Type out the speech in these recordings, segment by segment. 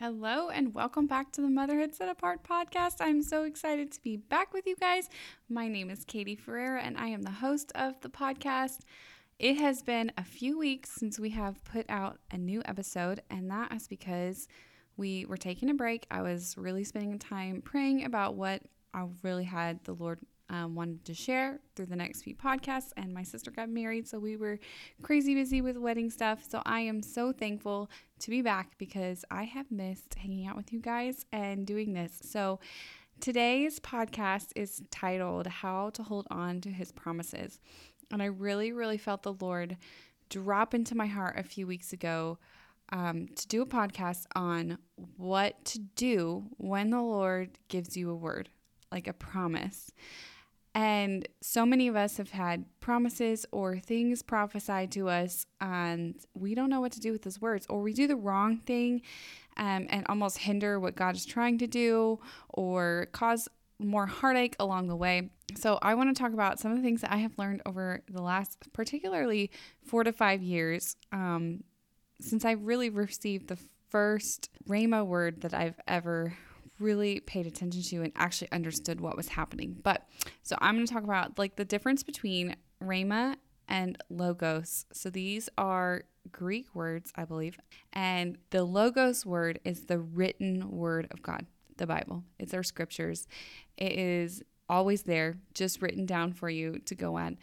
Hello, and welcome back to the Motherhood Set Apart podcast. I'm so excited to be back with you guys. My name is Katie Ferreira, and I am the host of the podcast. It has been a few weeks since we have put out a new episode, and that is because we were taking a break. I was really spending time praying about what I really had the Lord um, wanted to share through the next few podcasts. And my sister got married, so we were crazy busy with wedding stuff. So I am so thankful to be back because I have missed hanging out with you guys and doing this. So today's podcast is titled How to Hold On to His Promises. And I really, really felt the Lord drop into my heart a few weeks ago. Um, to do a podcast on what to do when the Lord gives you a word, like a promise. And so many of us have had promises or things prophesied to us, and we don't know what to do with those words, or we do the wrong thing um, and almost hinder what God is trying to do or cause more heartache along the way. So, I want to talk about some of the things that I have learned over the last, particularly four to five years, um, since I really received the first Rhema word that I've ever really paid attention to and actually understood what was happening. But so I'm going to talk about like the difference between Rhema and Logos. So these are Greek words, I believe. And the Logos word is the written word of God, the Bible. It's our scriptures. It is always there, just written down for you to go on.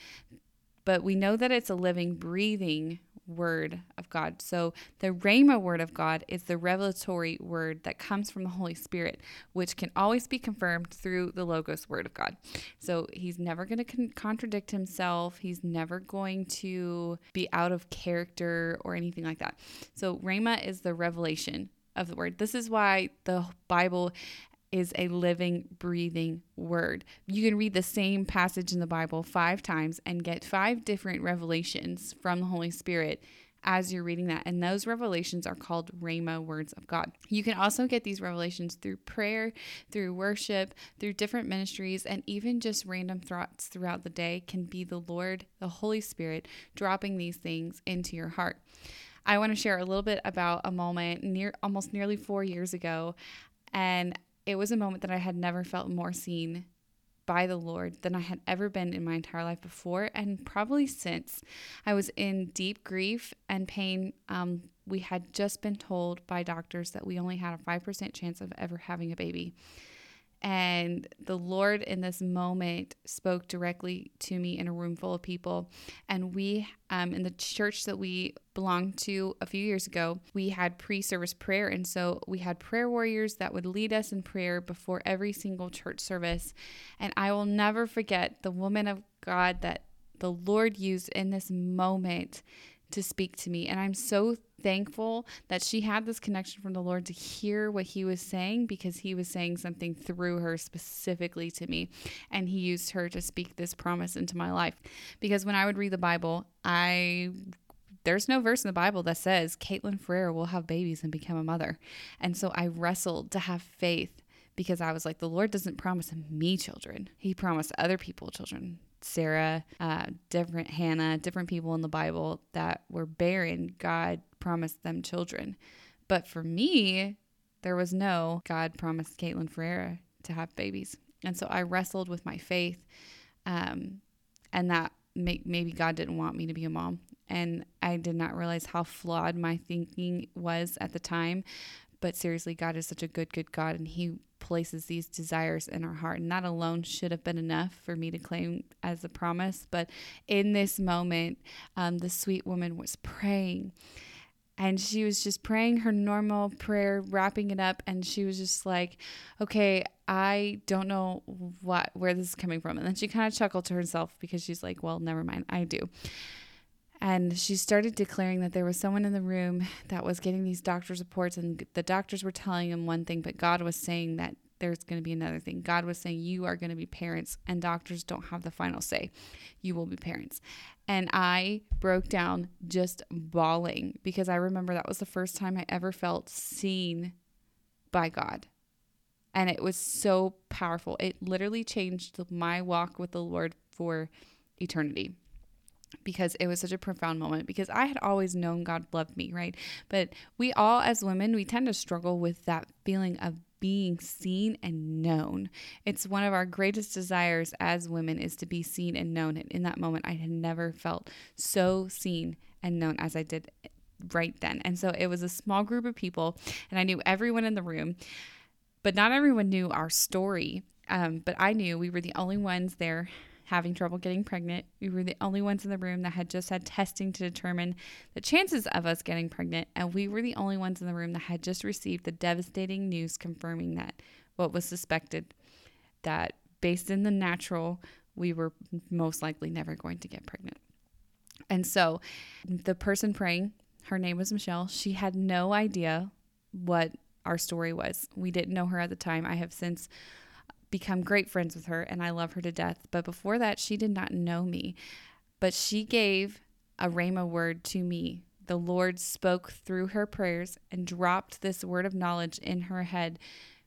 But we know that it's a living, breathing word of God. So the Rhema word of God is the revelatory word that comes from the Holy Spirit, which can always be confirmed through the Logos word of God. So he's never going to con- contradict himself. He's never going to be out of character or anything like that. So Rhema is the revelation of the word. This is why the Bible is a living, breathing word. You can read the same passage in the Bible five times and get five different revelations from the Holy Spirit as you're reading that. And those revelations are called Rhema words of God. You can also get these revelations through prayer, through worship, through different ministries, and even just random thoughts throughout the day can be the Lord, the Holy Spirit, dropping these things into your heart. I want to share a little bit about a moment near almost nearly four years ago. And it was a moment that I had never felt more seen by the Lord than I had ever been in my entire life before, and probably since. I was in deep grief and pain. Um, we had just been told by doctors that we only had a 5% chance of ever having a baby. And the Lord in this moment spoke directly to me in a room full of people. And we, um, in the church that we belonged to a few years ago, we had pre service prayer. And so we had prayer warriors that would lead us in prayer before every single church service. And I will never forget the woman of God that the Lord used in this moment to speak to me. And I'm so thankful that she had this connection from the Lord to hear what he was saying because he was saying something through her specifically to me. And he used her to speak this promise into my life. Because when I would read the Bible, I there's no verse in the Bible that says Caitlin Ferreira will have babies and become a mother. And so I wrestled to have faith because I was like, the Lord doesn't promise me children. He promised other people children. Sarah, uh, different Hannah, different people in the Bible that were barren, God promised them children. But for me, there was no God promised Caitlin Ferreira to have babies. And so I wrestled with my faith, um, and that may- maybe God didn't want me to be a mom. And I did not realize how flawed my thinking was at the time. But seriously, God is such a good, good God, and He places these desires in our heart. And that alone should have been enough for me to claim as a promise. But in this moment, um, the sweet woman was praying. And she was just praying her normal prayer, wrapping it up, and she was just like, "Okay, I don't know what where this is coming from." And then she kind of chuckled to herself because she's like, "Well, never mind, I do." And she started declaring that there was someone in the room that was getting these doctor's reports, and the doctors were telling him one thing, but God was saying that there's going to be another thing. God was saying, You are going to be parents, and doctors don't have the final say. You will be parents. And I broke down just bawling because I remember that was the first time I ever felt seen by God. And it was so powerful. It literally changed my walk with the Lord for eternity. because it was such a profound moment because I had always known God loved me, right? But we all as women, we tend to struggle with that feeling of being seen and known. It's one of our greatest desires as women is to be seen and known. And in that moment, I had never felt so seen and known as I did right then. And so it was a small group of people, and I knew everyone in the room, but not everyone knew our story. Um, but I knew we were the only ones there having trouble getting pregnant. We were the only ones in the room that had just had testing to determine the chances of us getting pregnant. And we were the only ones in the room that had just received the devastating news confirming that what was suspected that based in the natural, we were most likely never going to get pregnant. And so the person praying, her name was Michelle, she had no idea what our story was. We didn't know her at the time. I have since become great friends with her and I love her to death. But before that, she did not know me. But she gave a Rhema word to me. The Lord spoke through her prayers and dropped this word of knowledge in her head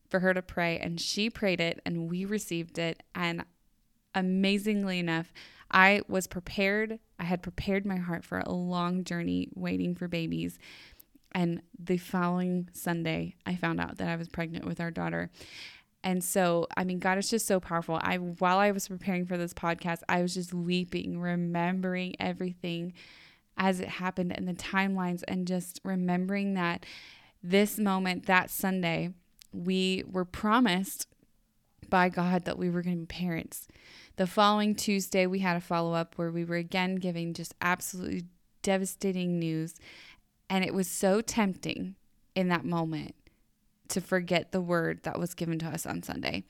for her to pray. And she prayed it and we received it. And amazingly enough, I was prepared. I had prepared my heart for a long journey waiting for babies. And the following Sunday, I found out that I was pregnant with our daughter. And so, I mean, God is just so powerful. I while I was preparing for this podcast, I was just weeping, remembering everything as it happened and the timelines and just remembering that this moment that Sunday, we were promised by God that we were going to be parents. The following Tuesday, we had a follow up where we were again giving just absolutely devastating news. And it was so tempting in that moment to forget the word that was given to us on Sunday.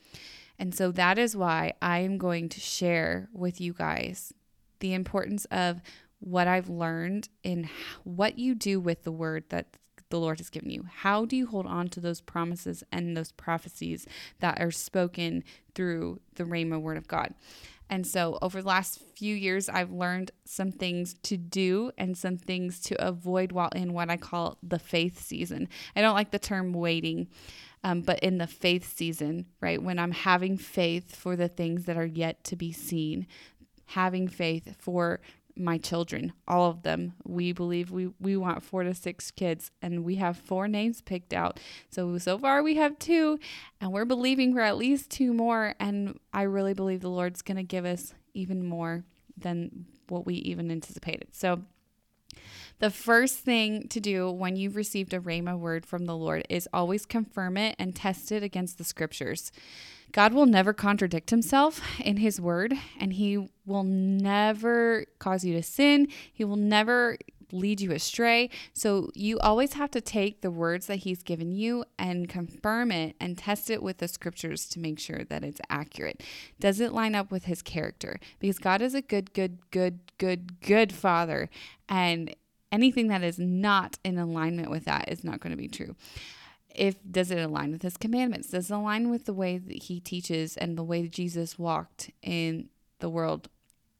And so that is why I am going to share with you guys the importance of what I've learned in what you do with the word that the Lord has given you. How do you hold on to those promises and those prophecies that are spoken through the Rhema word of God? And so, over the last few years, I've learned some things to do and some things to avoid while in what I call the faith season. I don't like the term waiting, um, but in the faith season, right? When I'm having faith for the things that are yet to be seen, having faith for my children, all of them. We believe we, we want four to six kids, and we have four names picked out. So, so far we have two, and we're believing for at least two more. And I really believe the Lord's going to give us even more than what we even anticipated. So, the first thing to do when you've received a Rhema word from the Lord is always confirm it and test it against the scriptures. God will never contradict himself in his word, and he will never cause you to sin. He will never lead you astray. So you always have to take the words that he's given you and confirm it and test it with the scriptures to make sure that it's accurate. Does it line up with his character? Because God is a good, good, good, good, good father. And anything that is not in alignment with that is not going to be true if does it align with his commandments? Does it align with the way that he teaches and the way Jesus walked in the world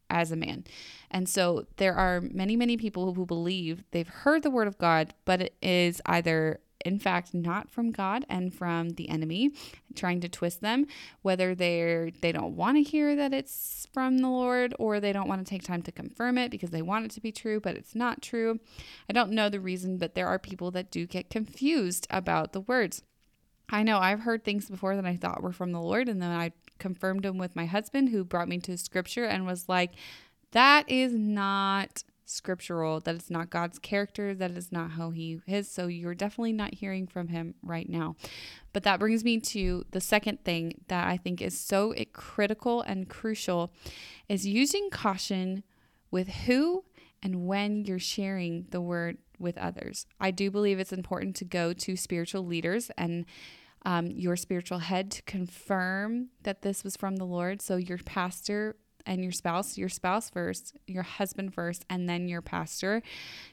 as a man? And so there are many many people who believe they've heard the word of god but it is either in fact not from God and from the enemy trying to twist them whether they're they don't want to hear that it's from the Lord or they don't want to take time to confirm it because they want it to be true but it's not true. I don't know the reason but there are people that do get confused about the words. I know I've heard things before that I thought were from the Lord and then I confirmed them with my husband who brought me to scripture and was like that is not scriptural, that it's not God's character, that is not how he is. So you're definitely not hearing from him right now. But that brings me to the second thing that I think is so critical and crucial is using caution with who and when you're sharing the word with others. I do believe it's important to go to spiritual leaders and um, your spiritual head to confirm that this was from the Lord. So, your pastor and your spouse, your spouse first, your husband first, and then your pastor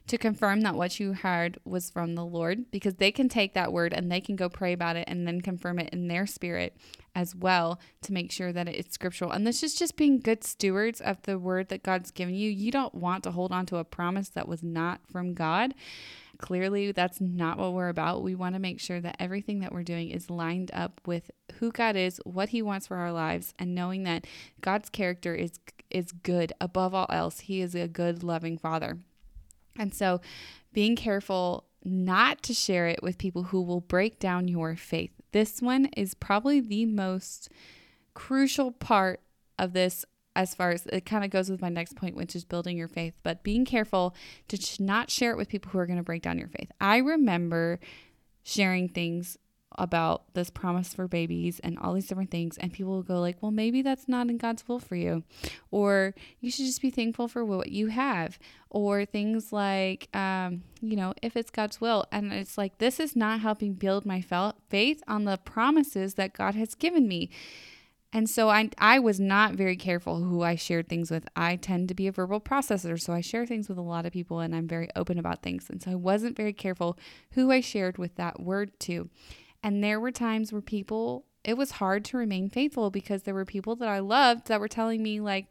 to confirm that what you heard was from the Lord because they can take that word and they can go pray about it and then confirm it in their spirit as well to make sure that it's scriptural. And this is just being good stewards of the word that God's given you. You don't want to hold on to a promise that was not from God. Clearly, that's not what we're about. We want to make sure that everything that we're doing is lined up with who God is, what He wants for our lives, and knowing that God's character is is good. Above all else, He is a good, loving Father. And so, being careful not to share it with people who will break down your faith. This one is probably the most crucial part of this as far as it kind of goes with my next point, which is building your faith, but being careful to not share it with people who are going to break down your faith. I remember sharing things about this promise for babies and all these different things and people will go like well maybe that's not in god's will for you or you should just be thankful for what you have or things like um, you know if it's god's will and it's like this is not helping build my faith on the promises that god has given me and so I, I was not very careful who I shared things with. I tend to be a verbal processor, so I share things with a lot of people and I'm very open about things. And so I wasn't very careful who I shared with that word to. And there were times where people, it was hard to remain faithful because there were people that I loved that were telling me, like,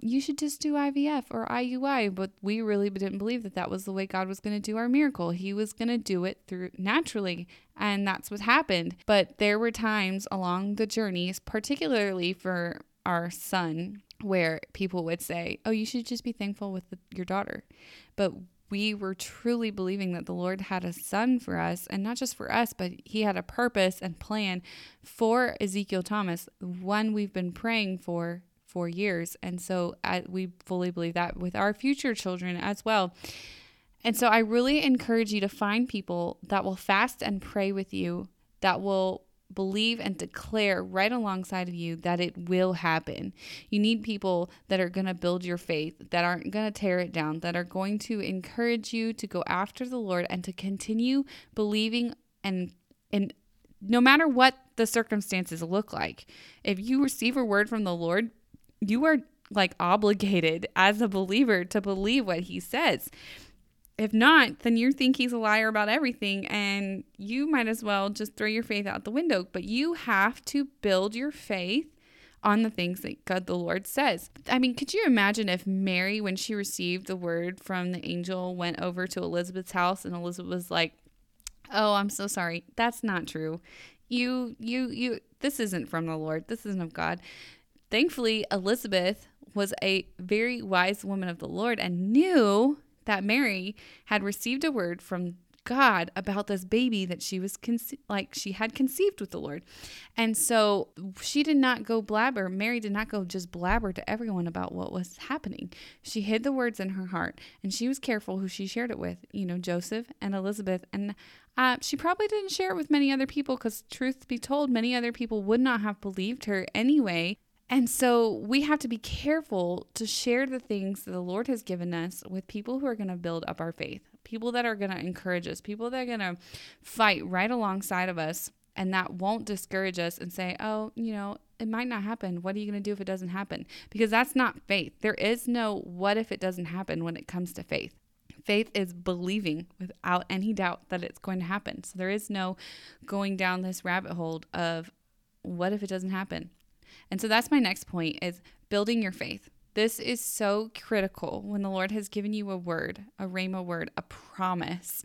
you should just do IVF or IUI. But we really didn't believe that that was the way God was going to do our miracle. He was going to do it through naturally. And that's what happened. But there were times along the journeys, particularly for our son, where people would say, Oh, you should just be thankful with the, your daughter. But we were truly believing that the Lord had a son for us, and not just for us, but He had a purpose and plan for Ezekiel Thomas, one we've been praying for for years. And so we fully believe that with our future children as well. And so I really encourage you to find people that will fast and pray with you, that will believe and declare right alongside of you that it will happen. You need people that are going to build your faith, that aren't going to tear it down, that are going to encourage you to go after the Lord and to continue believing and and no matter what the circumstances look like. If you receive a word from the Lord, you are like obligated as a believer to believe what he says. If not, then you think he's a liar about everything and you might as well just throw your faith out the window. But you have to build your faith on the things that God the Lord says. I mean, could you imagine if Mary, when she received the word from the angel, went over to Elizabeth's house and Elizabeth was like, Oh, I'm so sorry. That's not true. You, you, you, this isn't from the Lord. This isn't of God. Thankfully, Elizabeth was a very wise woman of the Lord and knew that Mary had received a word from God about this baby that she was conce- like she had conceived with the Lord. And so she did not go blabber. Mary did not go just blabber to everyone about what was happening. She hid the words in her heart and she was careful who she shared it with, you know, Joseph and Elizabeth. And uh, she probably didn't share it with many other people because, truth be told, many other people would not have believed her anyway. And so we have to be careful to share the things that the Lord has given us with people who are going to build up our faith, people that are going to encourage us, people that are going to fight right alongside of us and that won't discourage us and say, oh, you know, it might not happen. What are you going to do if it doesn't happen? Because that's not faith. There is no what if it doesn't happen when it comes to faith. Faith is believing without any doubt that it's going to happen. So there is no going down this rabbit hole of what if it doesn't happen? And so that's my next point is building your faith. This is so critical when the Lord has given you a word, a rhema word, a promise,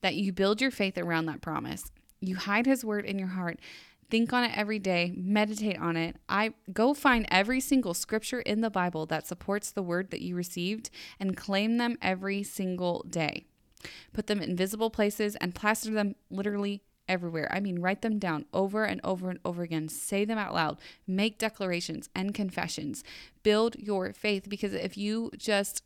that you build your faith around that promise. You hide his word in your heart. Think on it every day, meditate on it. I go find every single scripture in the Bible that supports the word that you received and claim them every single day. Put them in visible places and plaster them literally everywhere. I mean, write them down over and over and over again. Say them out loud. Make declarations and confessions. Build your faith because if you just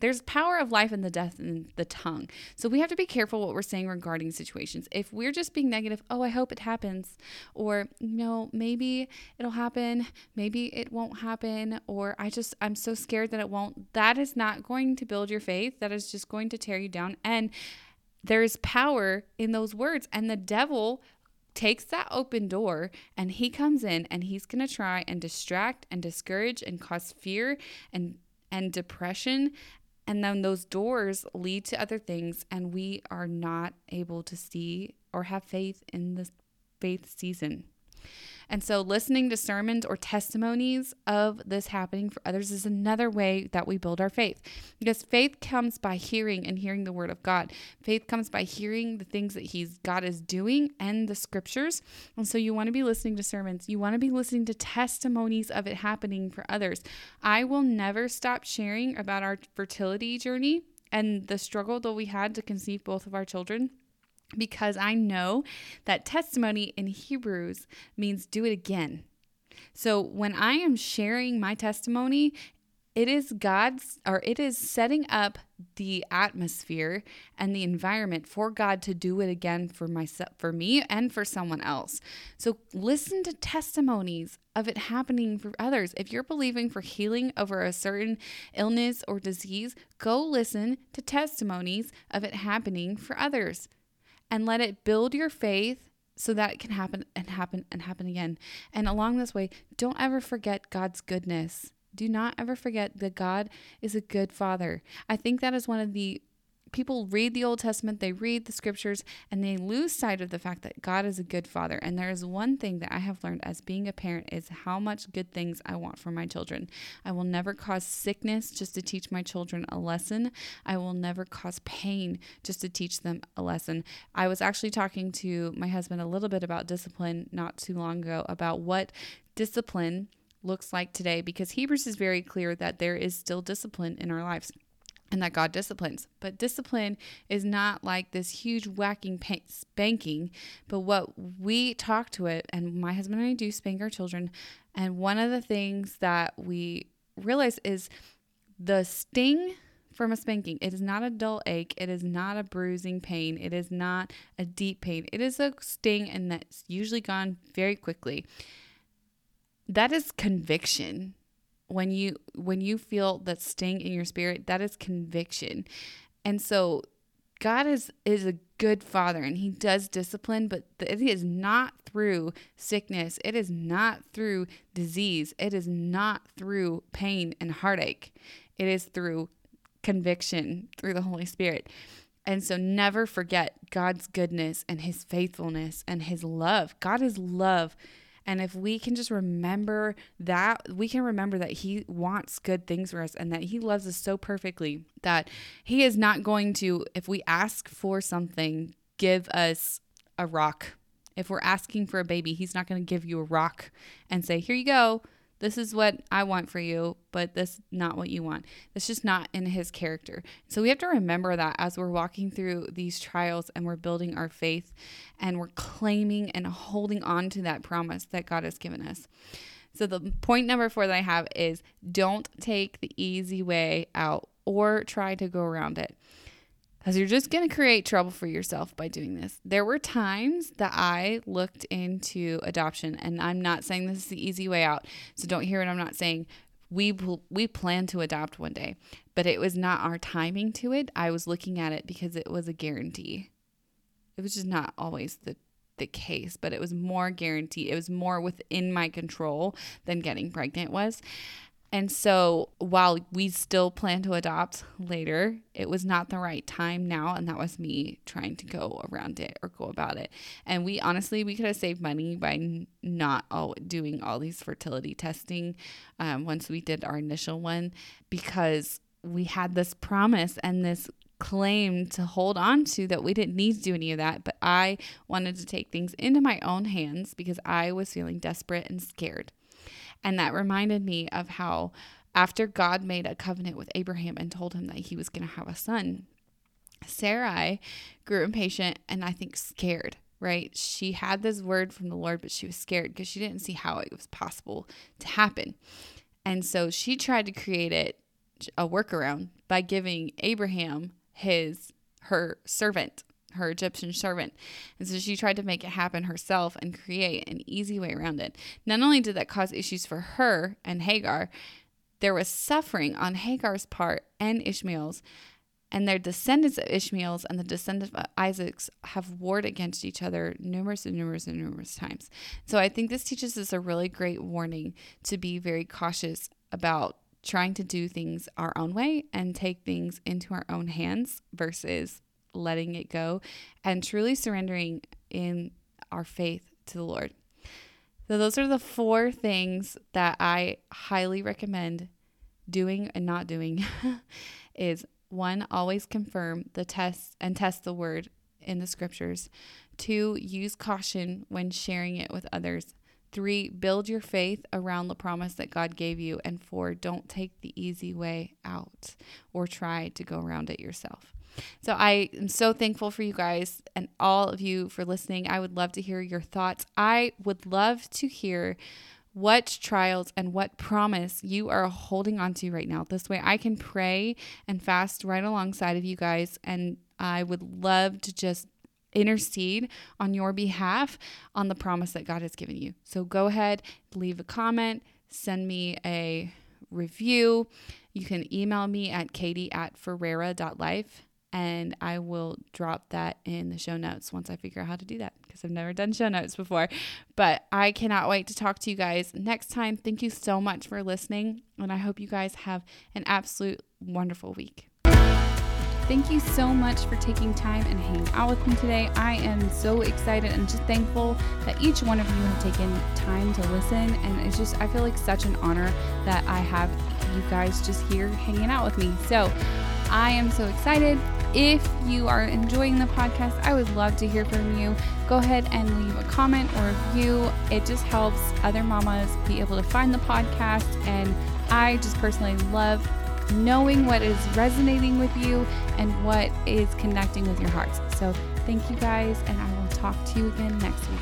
there's power of life and the death in the tongue. So we have to be careful what we're saying regarding situations. If we're just being negative, oh, I hope it happens, or no, maybe it'll happen, maybe it won't happen, or I just, I'm so scared that it won't, that is not going to build your faith. That is just going to tear you down. And there is power in those words, and the devil takes that open door and he comes in and he's going to try and distract and discourage and cause fear and and depression. And then those doors lead to other things and we are not able to see or have faith in the faith season And so, listening to sermons or testimonies of this happening for others is another way that we build our faith. Because faith comes by hearing and hearing the word of God. Faith comes by hearing the things that He's God is doing and the scriptures. And so, you want to be listening to sermons. You want to be listening to testimonies of it happening for others. I will never stop sharing about our fertility journey and the struggle that we had to conceive both of our children because I know that testimony in Hebrews means do it again. So when I am sharing my testimony, it is God's or it is setting up the atmosphere and the environment for God to do it again for myself for me and for someone else. So listen to testimonies of it happening for others. If you're believing for healing over a certain illness or disease, go listen to testimonies of it happening for others and let it build your faith so that it can happen and happen and happen again. And along this way, don't ever forget God's goodness. Do not ever forget that God is a good father. I think that is one of the people read the Old Testament, they read the scriptures, and they lose sight of the fact that God is a good father. And there is one thing that I have learned as being a parent is how much good things I want for my children. I will never cause sickness just to teach my children a lesson. I will never cause pain just to teach them a lesson. I was actually talking to my husband a little bit about discipline not too long ago about what discipline looks like today because Hebrews is very clear that there is still discipline in our lives and that God disciplines. But discipline is not like this huge whacking spanking, but what we talk to it, and my husband and I do spank our children. And one of the things that we realize is the sting from a spanking. It is not a dull ache. It is not a bruising pain. It is not a deep pain. It is a sting, and that's usually gone very quickly. That is conviction when you when you feel that sting in your spirit that is conviction. And so god is is a good father and he does discipline but it is not through sickness. It is not through disease. It is not through pain and heartache. It is through conviction through the holy spirit. And so never forget god's goodness and his faithfulness and his love. God is love and if we can just remember that, we can remember that He wants good things for us and that He loves us so perfectly that He is not going to, if we ask for something, give us a rock. If we're asking for a baby, He's not going to give you a rock and say, Here you go this is what I want for you, but this is not what you want. That's just not in his character. So we have to remember that as we're walking through these trials and we're building our faith and we're claiming and holding on to that promise that God has given us. So the point number 4 that I have is don't take the easy way out or try to go around it because you're just going to create trouble for yourself by doing this. There were times that I looked into adoption, and I'm not saying this is the easy way out. So don't hear what I'm not saying. We we plan to adopt one day, but it was not our timing to it. I was looking at it because it was a guarantee. It was just not always the the case, but it was more guarantee. It was more within my control than getting pregnant was. And so while we still plan to adopt later, it was not the right time now. And that was me trying to go around it or go about it. And we honestly, we could have saved money by not all doing all these fertility testing um, once we did our initial one because we had this promise and this claim to hold on to that we didn't need to do any of that. But I wanted to take things into my own hands because I was feeling desperate and scared. And that reminded me of how, after God made a covenant with Abraham and told him that he was going to have a son, Sarai grew impatient and I think scared, right? She had this word from the Lord, but she was scared because she didn't see how it was possible to happen. And so she tried to create it a workaround by giving Abraham his her servant her Egyptian servant. And so she tried to make it happen herself and create an easy way around it. Not only did that cause issues for her and Hagar, there was suffering on Hagar's part and Ishmael's. And their descendants of Ishmael's and the descendants of Isaac's have warred against each other numerous and numerous and numerous times. So I think this teaches us a really great warning to be very cautious about trying to do things our own way and take things into our own hands versus letting it go, and truly surrendering in our faith to the Lord. So, those are the four things that I highly recommend doing and not doing is one, always confirm the test and test the word in the scriptures. Two, use caution when sharing it with others. Three, build your faith around the promise that God gave you. And four, don't take the easy way out or try to go around it yourself. So I am so thankful for you guys and all of you for listening. I would love to hear your thoughts. I would love to hear what trials and what promise you are holding on to right now. This way I can pray and fast right alongside of you guys. And I would love to just intercede on your behalf on the promise that God has given you. So go ahead, leave a comment, send me a review. You can email me at katie at ferreira.life and I will drop that in the show notes once I figure out how to do that because I've never done show notes before. But I cannot wait to talk to you guys next time. Thank you so much for listening, and I hope you guys have an absolute wonderful week. Thank you so much for taking time and hanging out with me today. I am so excited and just thankful that each one of you have taken time to listen. And it's just, I feel like such an honor that I have you guys just here hanging out with me. So I am so excited. If you are enjoying the podcast, I would love to hear from you. Go ahead and leave a comment or review. It just helps other mamas be able to find the podcast. And I just personally love knowing what is resonating with you and what is connecting with your hearts. So, thank you guys, and I will talk to you again next week.